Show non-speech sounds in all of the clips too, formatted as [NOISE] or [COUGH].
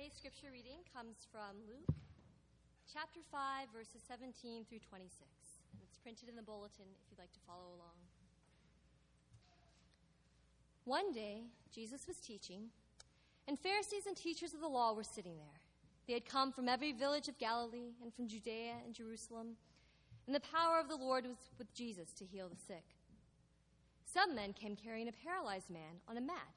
Today's scripture reading comes from Luke chapter 5, verses 17 through 26. And it's printed in the bulletin if you'd like to follow along. One day, Jesus was teaching, and Pharisees and teachers of the law were sitting there. They had come from every village of Galilee and from Judea and Jerusalem, and the power of the Lord was with Jesus to heal the sick. Some men came carrying a paralyzed man on a mat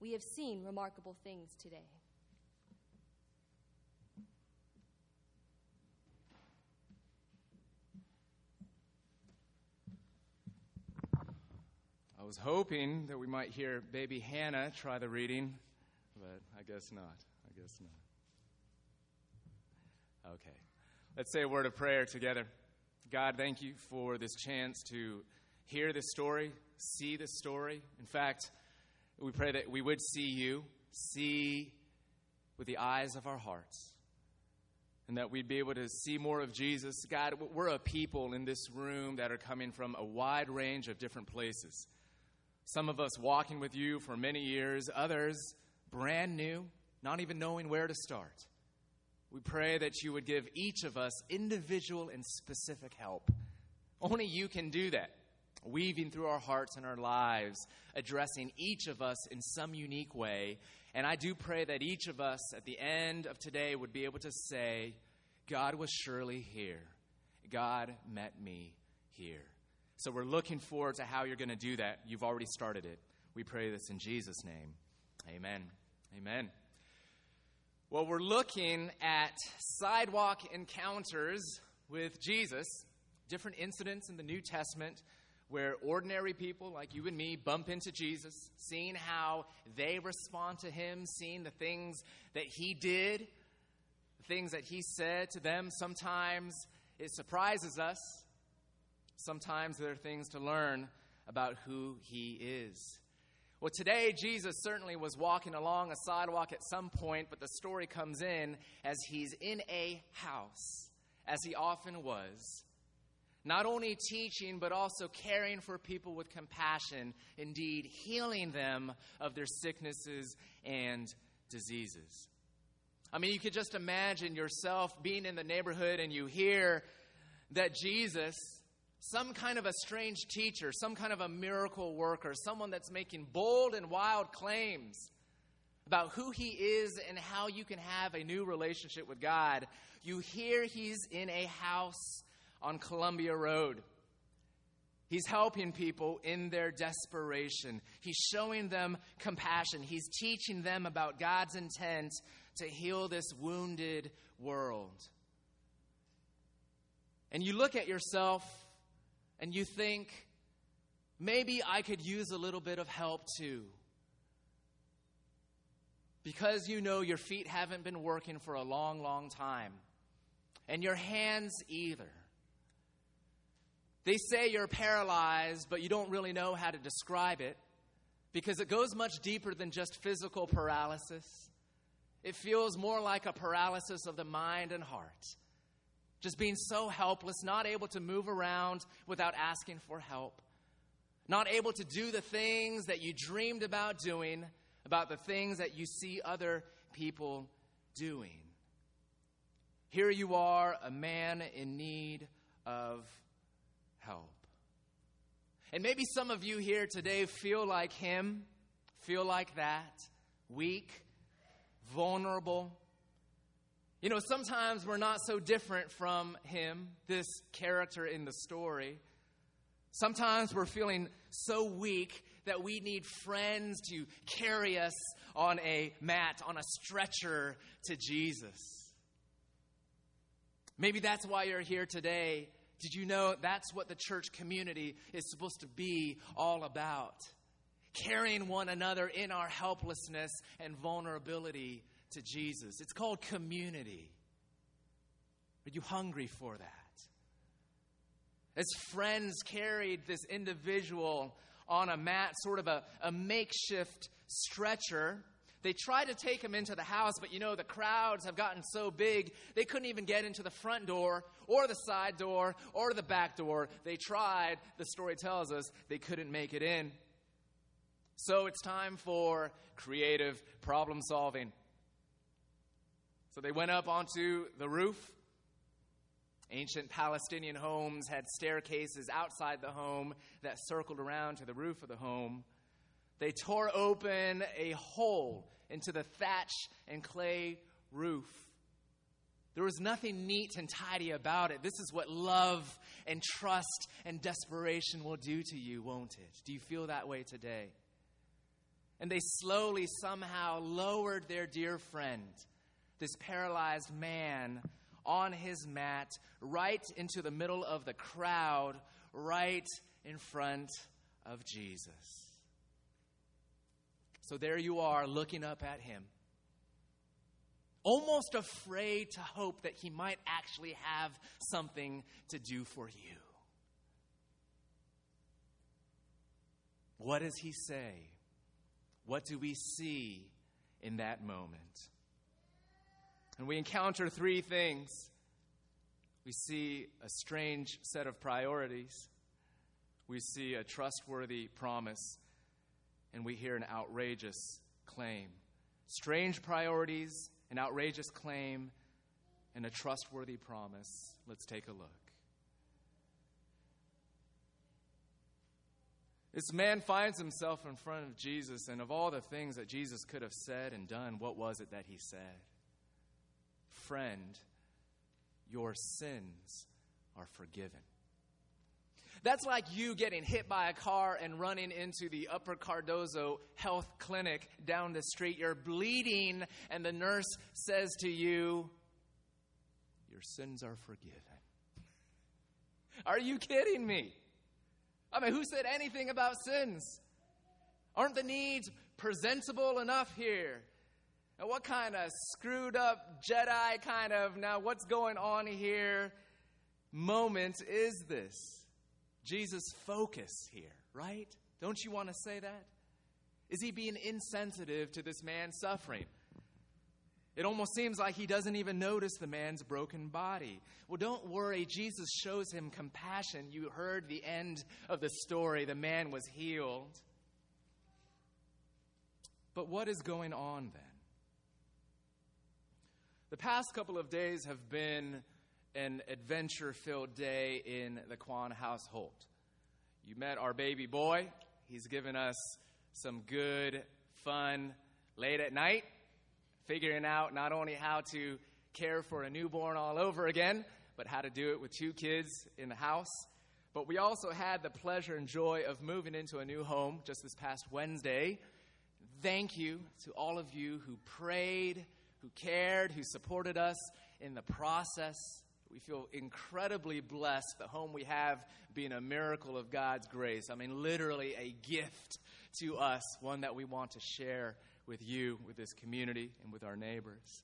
we have seen remarkable things today. I was hoping that we might hear baby Hannah try the reading, but I guess not. I guess not. Okay. Let's say a word of prayer together. God, thank you for this chance to hear this story, see this story. In fact, we pray that we would see you, see with the eyes of our hearts, and that we'd be able to see more of Jesus. God, we're a people in this room that are coming from a wide range of different places. Some of us walking with you for many years, others brand new, not even knowing where to start. We pray that you would give each of us individual and specific help. Only you can do that weaving through our hearts and our lives, addressing each of us in some unique way. And I do pray that each of us at the end of today would be able to say, God was surely here. God met me here. So we're looking forward to how you're going to do that. You've already started it. We pray this in Jesus' name. Amen. Amen. Well, we're looking at sidewalk encounters with Jesus, different incidents in the New Testament where ordinary people like you and me bump into Jesus, seeing how they respond to him, seeing the things that he did, the things that he said to them. Sometimes it surprises us. Sometimes there are things to learn about who he is. Well, today, Jesus certainly was walking along a sidewalk at some point, but the story comes in as he's in a house, as he often was not only teaching, but also caring for people with compassion, indeed, healing them of their sicknesses and diseases. I mean, you could just imagine yourself being in the neighborhood and you hear that Jesus, some kind of a strange teacher, some kind of a miracle worker, someone that's making bold and wild claims about who he is and how you can have a new relationship with God, you hear he's in a house on Columbia Road. He's helping people in their desperation. He's showing them compassion. He's teaching them about God's intent to heal this wounded world. And you look at yourself and you think, maybe I could use a little bit of help too. Because you know your feet haven't been working for a long, long time, and your hands either. They say you're paralyzed, but you don't really know how to describe it because it goes much deeper than just physical paralysis. It feels more like a paralysis of the mind and heart. Just being so helpless, not able to move around without asking for help, not able to do the things that you dreamed about doing, about the things that you see other people doing. Here you are, a man in need of help. And maybe some of you here today feel like him, feel like that, weak, vulnerable. You know, sometimes we're not so different from him, this character in the story. Sometimes we're feeling so weak that we need friends to carry us on a mat, on a stretcher to Jesus. Maybe that's why you're here today. Did you know that's what the church community is supposed to be all about? Carrying one another in our helplessness and vulnerability to Jesus. It's called community. Are you hungry for that? As friends carried this individual on a mat, sort of a, a makeshift stretcher, they tried to take him into the house, but you know, the crowds have gotten so big, they couldn't even get into the front door or the side door or the back door. They tried, the story tells us, they couldn't make it in. So it's time for creative problem solving. So they went up onto the roof. Ancient Palestinian homes had staircases outside the home that circled around to the roof of the home. They tore open a hole into the thatch and clay roof. There was nothing neat and tidy about it. This is what love and trust and desperation will do to you, won't it? Do you feel that way today? And they slowly, somehow lowered their dear friend this paralyzed man on his mat right into the middle of the crowd, right in front of Jesus. So there you are looking up at him, almost afraid to hope that he might actually have something to do for you. What does he say? What do we see in that moment? And we encounter three things. We see a strange set of priorities, we see a trustworthy promise, and we hear an outrageous claim. Strange priorities, an outrageous claim, and a trustworthy promise. Let's take a look. This man finds himself in front of Jesus, and of all the things that Jesus could have said and done, what was it that he said? friend, your sins are forgiven. That's like you getting hit by a car and running into the Upper Cardozo Health Clinic down the street. You're bleeding, and the nurse says to you, Your sins are forgiven. Are you kidding me? I mean, who said anything about sins? Aren't the needs presentable enough here? And what kind of screwed up Jedi kind of now what's going on here moment is this? Jesus' focus here, right? Don't you want to say that? Is he being insensitive to this man's suffering? It almost seems like he doesn't even notice the man's broken body. Well, don't worry. Jesus shows him compassion. You heard the end of the story. The man was healed. But what is going on then? The past couple of days have been an adventure filled day in the Kwan household. You met our baby boy. He's given us some good, fun, late at night, figuring out not only how to care for a newborn all over again, but how to do it with two kids in the house. But we also had the pleasure and joy of moving into a new home just this past Wednesday. Thank you to all of you who prayed who cared, who supported us in the process. We feel incredibly blessed, the home we have being a miracle of God's grace. I mean, literally a gift to us, one that we want to share with you, with this community, and with our neighbors.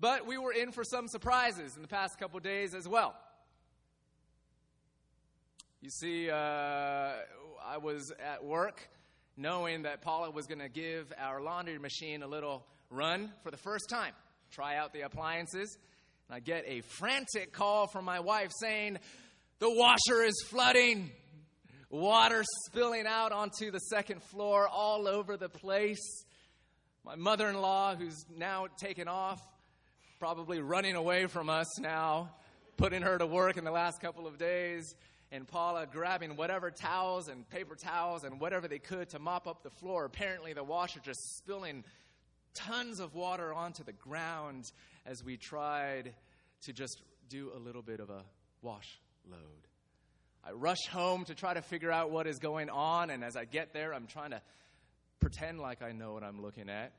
But we were in for some surprises in the past couple days as well. You see, uh, I was at work knowing that Paula was going to give our laundry machine a little run for the first time, try out the appliances. And I get a frantic call from my wife saying, The washer is flooding. Water spilling out onto the second floor all over the place. My mother in law, who's now taken off, probably running away from us now, putting her to work in the last couple of days, and Paula grabbing whatever towels and paper towels and whatever they could to mop up the floor. Apparently, the washer just spilling tons of water onto the ground as we tried to just do a little bit of a wash load. I rush home to try to figure out what is going on, and as I get there, I'm trying to pretend like I know what I'm looking at.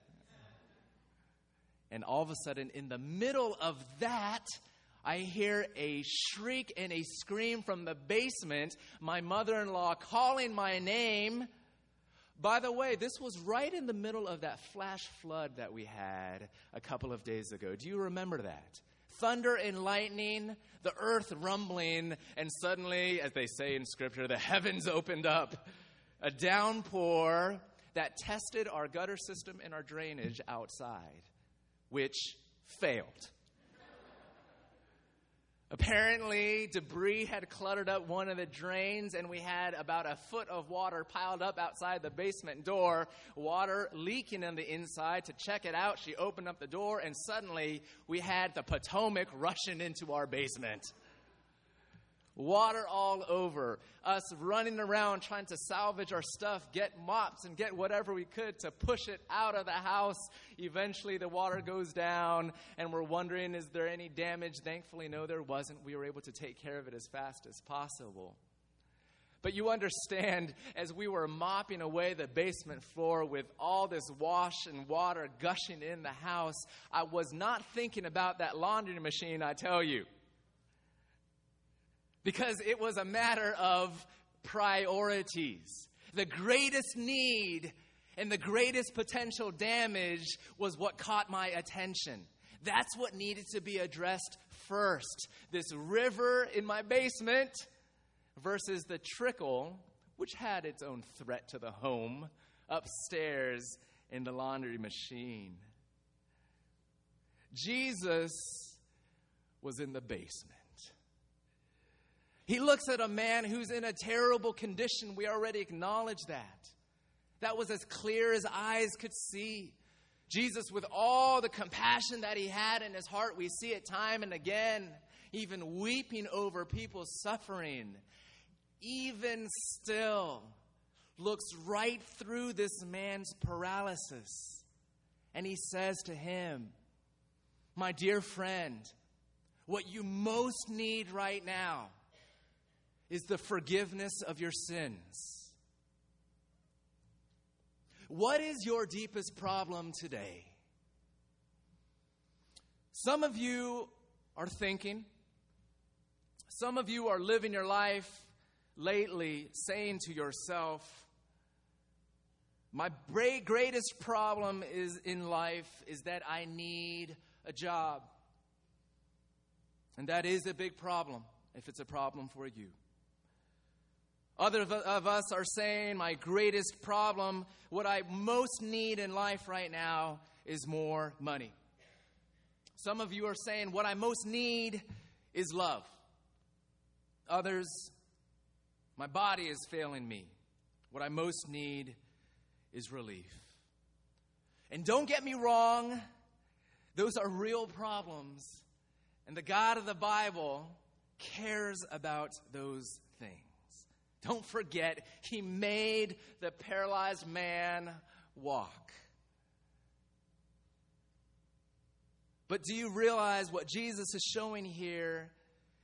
And all of a sudden, in the middle of that, I hear a shriek and a scream from the basement, my mother in law calling my name. By the way, this was right in the middle of that flash flood that we had a couple of days ago. Do you remember that? Thunder and lightning, the earth rumbling, and suddenly, as they say in Scripture, the heavens opened up. A downpour that tested our gutter system and our drainage outside, which failed. Apparently, debris had cluttered up one of the drains, and we had about a foot of water piled up outside the basement door, water leaking on the inside. To check it out, she opened up the door, and suddenly we had the Potomac rushing into our basement water all over, us running around trying to salvage our stuff, get mops and get whatever we could to push it out of the house. Eventually, the water goes down, and we're wondering, is there any damage? Thankfully, no, there wasn't. We were able to take care of it as fast as possible. But you understand, as we were mopping away the basement floor with all this wash and water gushing in the house, I was not thinking about that laundry machine, I tell you because it was a matter of priorities. The greatest need and the greatest potential damage was what caught my attention. That's what needed to be addressed first. This river in my basement versus the trickle, which had its own threat to the home, upstairs in the laundry machine. Jesus was in the basement. He looks at a man who's in a terrible condition. We already acknowledge that. That was as clear as eyes could see. Jesus, with all the compassion that he had in his heart, we see it time and again, even weeping over people's suffering, even still looks right through this man's paralysis. And he says to him, My dear friend, what you most need right now is the forgiveness of your sins. What is your deepest problem today? Some of you are thinking, some of you are living your life lately saying to yourself, my greatest problem is in life is that I need a job. And that is a big problem if it's a problem for you. Other of us are saying, My greatest problem, what I most need in life right now, is more money. Some of you are saying, What I most need is love. Others, my body is failing me. What I most need is relief. And don't get me wrong, those are real problems. And the God of the Bible cares about those. Don't forget, he made the paralyzed man walk. But do you realize what Jesus is showing here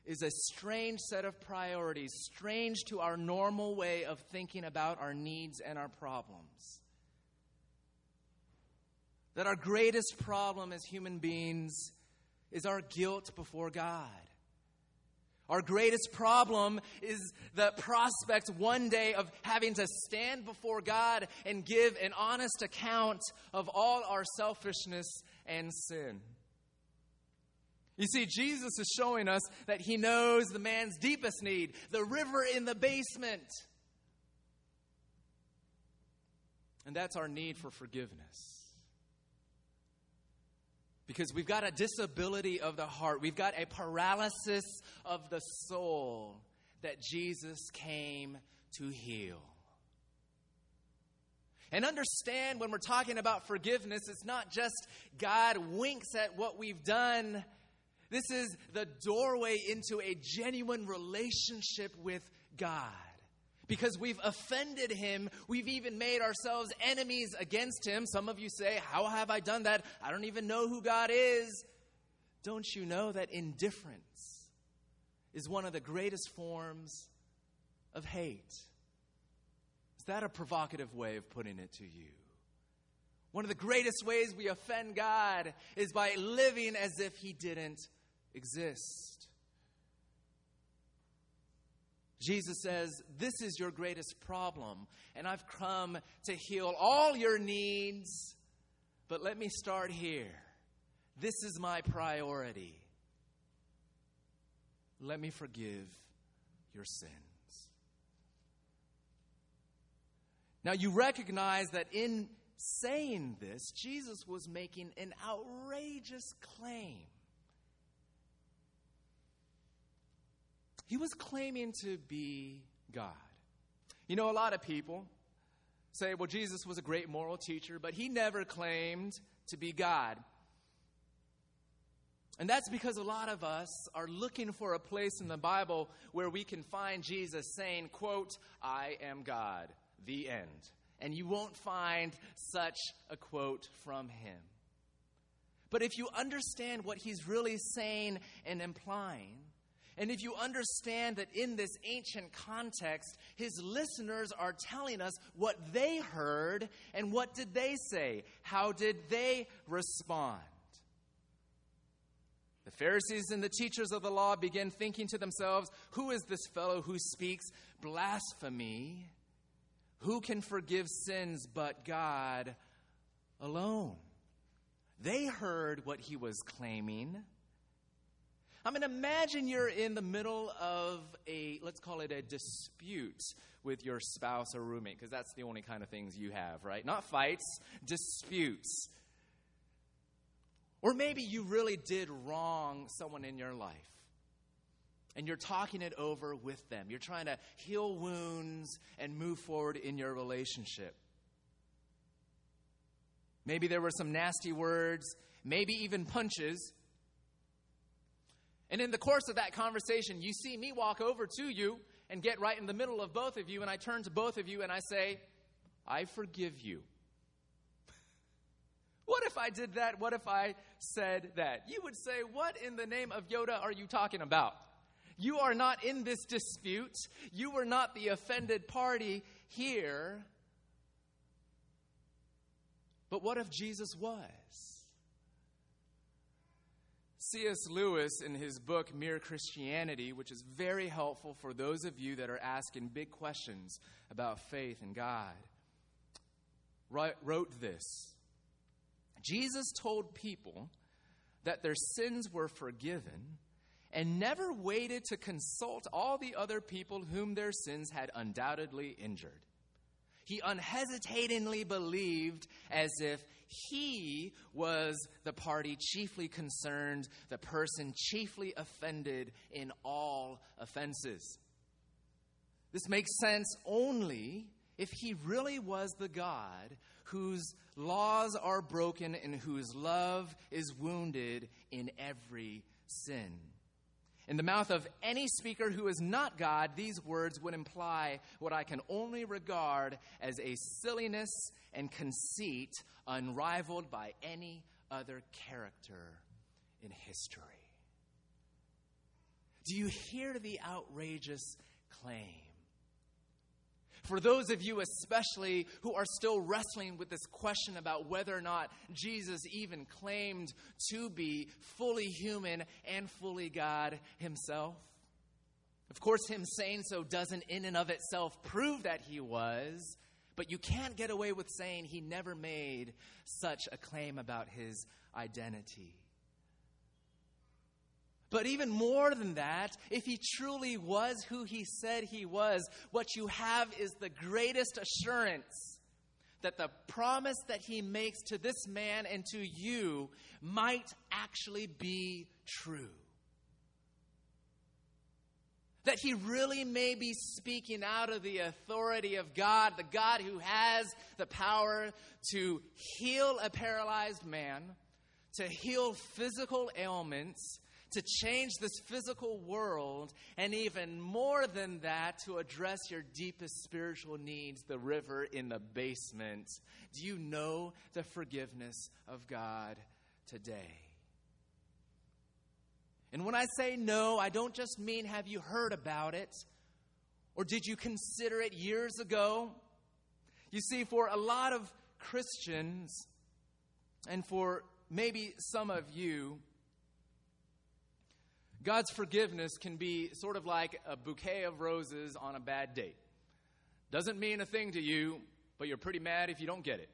is a strange set of priorities, strange to our normal way of thinking about our needs and our problems? That our greatest problem as human beings is our guilt before God. Our greatest problem is the prospect one day of having to stand before God and give an honest account of all our selfishness and sin. You see, Jesus is showing us that he knows the man's deepest need the river in the basement. And that's our need for forgiveness. Because we've got a disability of the heart, we've got a paralysis of the soul that Jesus came to heal. And understand when we're talking about forgiveness, it's not just God winks at what we've done. This is the doorway into a genuine relationship with God. Because we've offended him, we've even made ourselves enemies against him. Some of you say, How have I done that? I don't even know who God is. Don't you know that indifference is one of the greatest forms of hate? Is that a provocative way of putting it to you? One of the greatest ways we offend God is by living as if He didn't exist. Jesus says, This is your greatest problem, and I've come to heal all your needs. But let me start here. This is my priority. Let me forgive your sins. Now, you recognize that in saying this, Jesus was making an outrageous claim. He was claiming to be God. You know, a lot of people say, well, Jesus was a great moral teacher, but he never claimed to be God. And that's because a lot of us are looking for a place in the Bible where we can find Jesus saying, quote, I am God, the end. And you won't find such a quote from him. But if you understand what he's really saying and implying, and if you understand that in this ancient context, his listeners are telling us what they heard and what did they say? How did they respond? The Pharisees and the teachers of the law begin thinking to themselves, Who is this fellow who speaks blasphemy? Who can forgive sins but God alone? They heard what he was claiming. I mean, imagine you're in the middle of a, let's call it a dispute with your spouse or roommate, because that's the only kind of things you have, right? Not fights, disputes. Or maybe you really did wrong someone in your life. And you're talking it over with them. You're trying to heal wounds and move forward in your relationship. Maybe there were some nasty words, maybe even punches. And in the course of that conversation, you see me walk over to you and get right in the middle of both of you, and I turn to both of you and I say, I forgive you. [LAUGHS] What if I did that? What if I said that? You would say, What in the name of Yoda are you talking about? You are not in this dispute. You were not the offended party here. But what if Jesus was? C.S. Lewis, in his book Mere Christianity, which is very helpful for those of you that are asking big questions about faith and God, wrote this Jesus told people that their sins were forgiven and never waited to consult all the other people whom their sins had undoubtedly injured. He unhesitatingly believed as if he was the party chiefly concerned, the person chiefly offended in all offenses. This makes sense only if he really was the God whose laws are broken and whose love is wounded in every sin. In the mouth of any speaker who is not God, these words would imply what I can only regard as a silliness and conceit unrivaled by any other character in history. Do you hear the outrageous claim? For those of you, especially, who are still wrestling with this question about whether or not Jesus even claimed to be fully human and fully God himself. Of course, him saying so doesn't, in and of itself, prove that he was, but you can't get away with saying he never made such a claim about his identity. But even more than that, if he truly was who he said he was, what you have is the greatest assurance that the promise that he makes to this man and to you might actually be true. That he really may be speaking out of the authority of God, the God who has the power to heal a paralyzed man, to heal physical ailments, to change this physical world, and even more than that, to address your deepest spiritual needs, the river in the basement. Do you know the forgiveness of God today? And when I say no, I don't just mean have you heard about it or did you consider it years ago? You see, for a lot of Christians, and for maybe some of you, God's forgiveness can be sort of like a bouquet of roses on a bad date. Doesn't mean a thing to you, but you're pretty mad if you don't get it.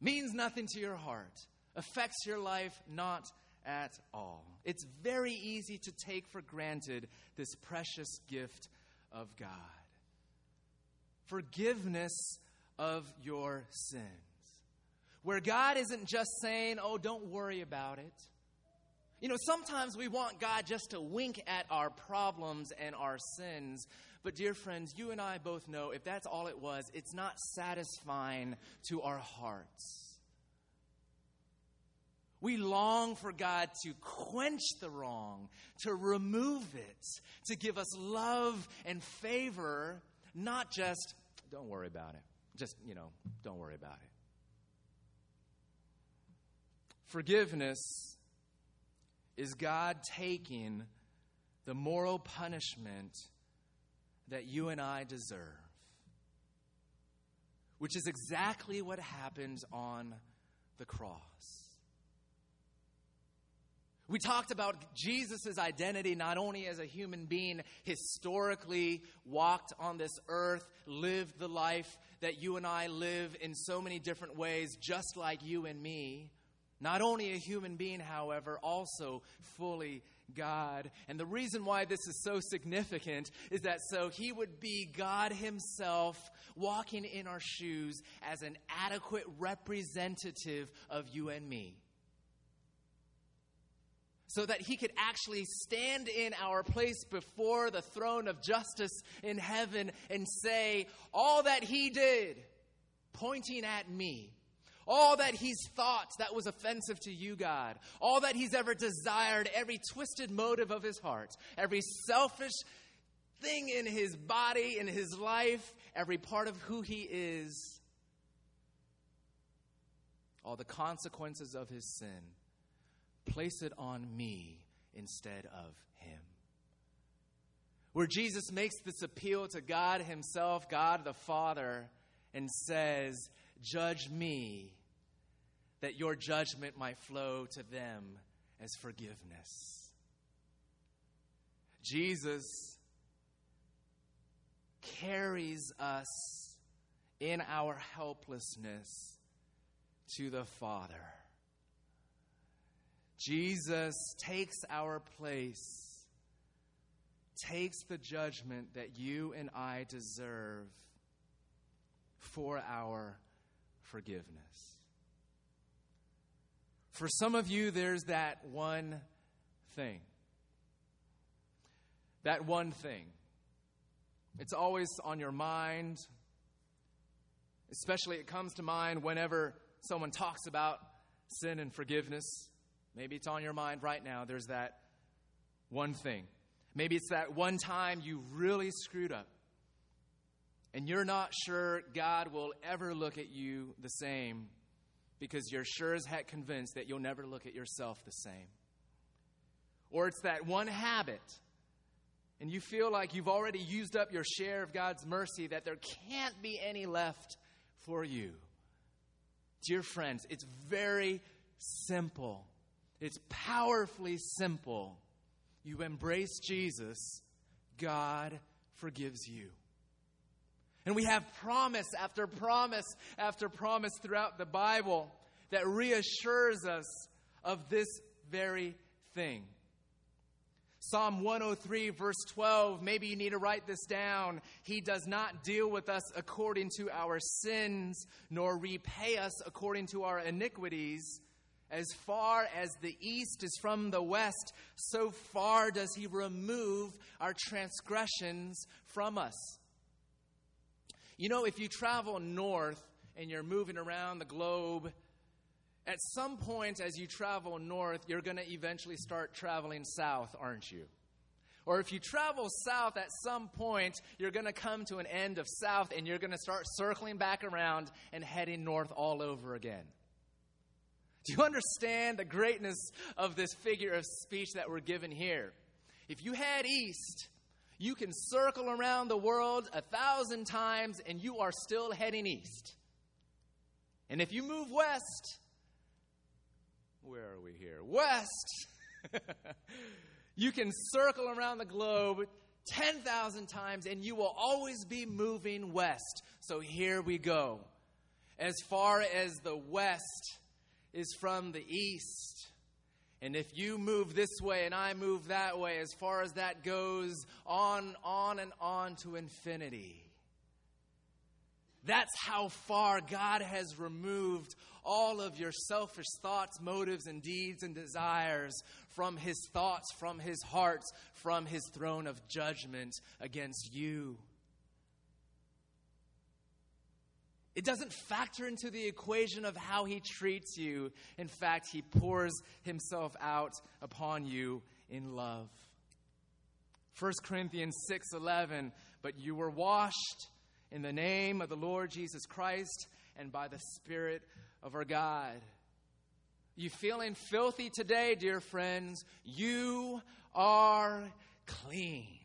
Means nothing to your heart, affects your life not at all. It's very easy to take for granted this precious gift of God. Forgiveness of your sins. Where God isn't just saying, oh, don't worry about it. You know, sometimes we want God just to wink at our problems and our sins. But, dear friends, you and I both know if that's all it was, it's not satisfying to our hearts. We long for God to quench the wrong, to remove it, to give us love and favor, not just, don't worry about it. Just, you know, don't worry about it. Forgiveness is God taking the moral punishment that you and I deserve, which is exactly what happened on the cross. We talked about Jesus' identity not only as a human being, historically walked on this earth, lived the life that you and I live in so many different ways, just like you and me. Not only a human being, however, also fully God. And the reason why this is so significant is that so he would be God himself walking in our shoes as an adequate representative of you and me so that he could actually stand in our place before the throne of justice in heaven and say, All that he did, pointing at me, all that he's thought that was offensive to you, God, all that he's ever desired, every twisted motive of his heart, every selfish thing in his body, in his life, every part of who he is, all the consequences of his sin place it on me instead of him. Where Jesus makes this appeal to God Himself, God the Father, and says, Judge me, that your judgment might flow to them as forgiveness. Jesus carries us in our helplessness to the Father. Jesus takes our place, takes the judgment that you and I deserve for our forgiveness. For some of you, there's that one thing. That one thing. It's always on your mind. Especially, it comes to mind whenever someone talks about sin and forgiveness. Maybe it's on your mind right now. There's that one thing. Maybe it's that one time you really screwed up and you're not sure God will ever look at you the same because you're sure as heck convinced that you'll never look at yourself the same. Or it's that one habit and you feel like you've already used up your share of God's mercy, that there can't be any left for you. Dear friends, it's very simple. It's powerfully simple. You embrace Jesus, God forgives you. And we have promise after promise after promise throughout the Bible that reassures us of this very thing. Psalm 103, verse 12, maybe you need to write this down. He does not deal with us according to our sins, nor repay us according to our iniquities. As far as the east is from the west, so far does he remove our transgressions from us. You know, if you travel north and you're moving around the globe, at some point as you travel north, you're going to eventually start traveling south, aren't you? Or if you travel south at some point, you're going to come to an end of south and you're going to start circling back around and heading north all over again. Do you understand the greatness of this figure of speech that we're given here? If you head east, you can circle around the world a thousand times and you are still heading east. And if you move west, where are we here? West. [LAUGHS] you can circle around the globe 10,000 times and you will always be moving west. So here we go. As far as the west is from the east. And if you move this way and I move that way, as far as that goes, on, on, and on to infinity. That's how far God has removed all of your selfish thoughts, motives, and deeds and desires from His thoughts, from His hearts, from His throne of judgment against you. It doesn't factor into the equation of how He treats you. In fact, He pours Himself out upon you in love. 1 Corinthians 6:11 but you were washed in the name of the Lord Jesus Christ and by the Spirit of our God. You feeling filthy today, dear friends? You are clean.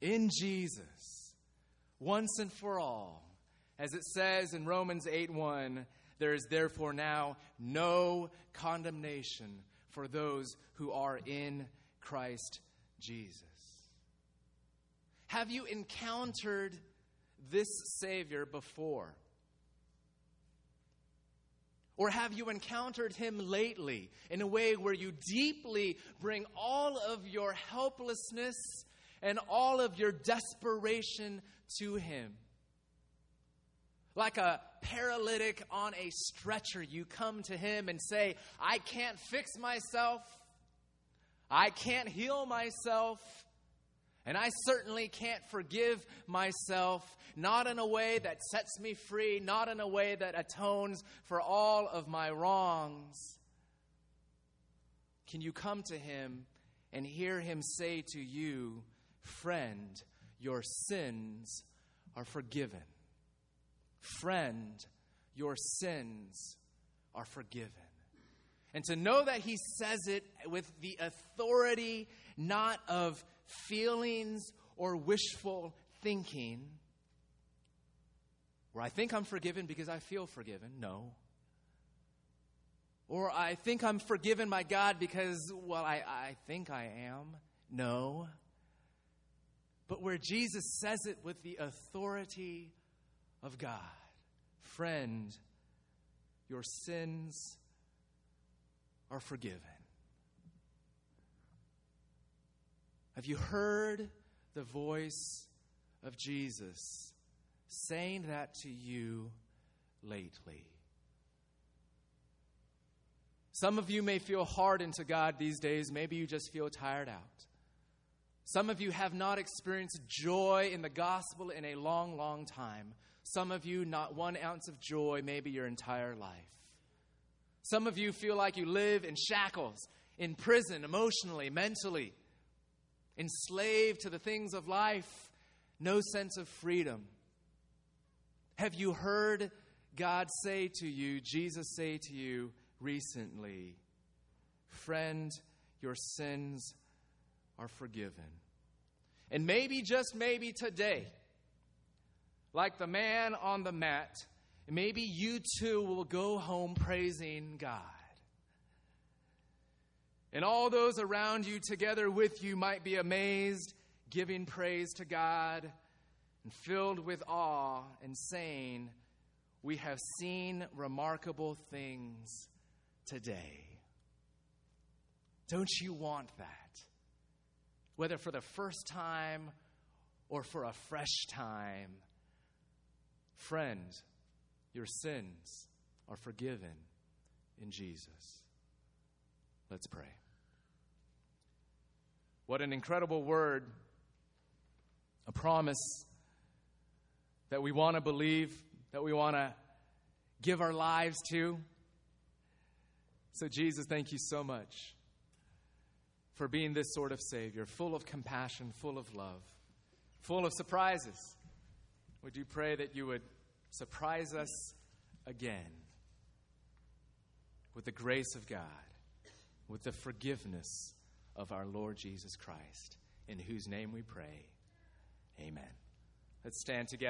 In Jesus, once and for all. As it says in Romans 8 1, there is therefore now no condemnation for those who are in Christ Jesus. Have you encountered this Savior before? Or have you encountered him lately in a way where you deeply bring all of your helplessness and all of your desperation to him? Like a paralytic on a stretcher, you come to him and say, I can't fix myself. I can't heal myself. And I certainly can't forgive myself, not in a way that sets me free, not in a way that atones for all of my wrongs. Can you come to him and hear him say to you, Friend, your sins are forgiven? Friend, your sins are forgiven. And to know that he says it with the authority not of feelings or wishful thinking where I think I'm forgiven because I feel forgiven. No. Or I think I'm forgiven by God because, well, I, I think I am. No. But where Jesus says it with the authority of God Friend, your sins are forgiven. Have you heard the voice of Jesus saying that to you lately? Some of you may feel hardened to God these days. Maybe you just feel tired out. Some of you have not experienced joy in the gospel in a long, long time. Some of you, not one ounce of joy, maybe your entire life. Some of you feel like you live in shackles, in prison, emotionally, mentally enslaved to the things of life, no sense of freedom. Have you heard God say to you, Jesus say to you recently, Friend, your sins are forgiven? And maybe, just maybe today, like the man on the mat, maybe you too will go home praising God. And all those around you together with you might be amazed, giving praise to God, and filled with awe, and saying, We have seen remarkable things today. Don't you want that? Whether for the first time or for a fresh time. Friend, your sins are forgiven in Jesus. Let's pray. What an incredible word, a promise that we want to believe, that we want to give our lives to. So, Jesus, thank you so much for being this sort of Savior, full of compassion, full of love, full of surprises. Would you pray that you would surprise us again with the grace of God, with the forgiveness of our Lord Jesus Christ, in whose name we pray. Amen. Let's stand together.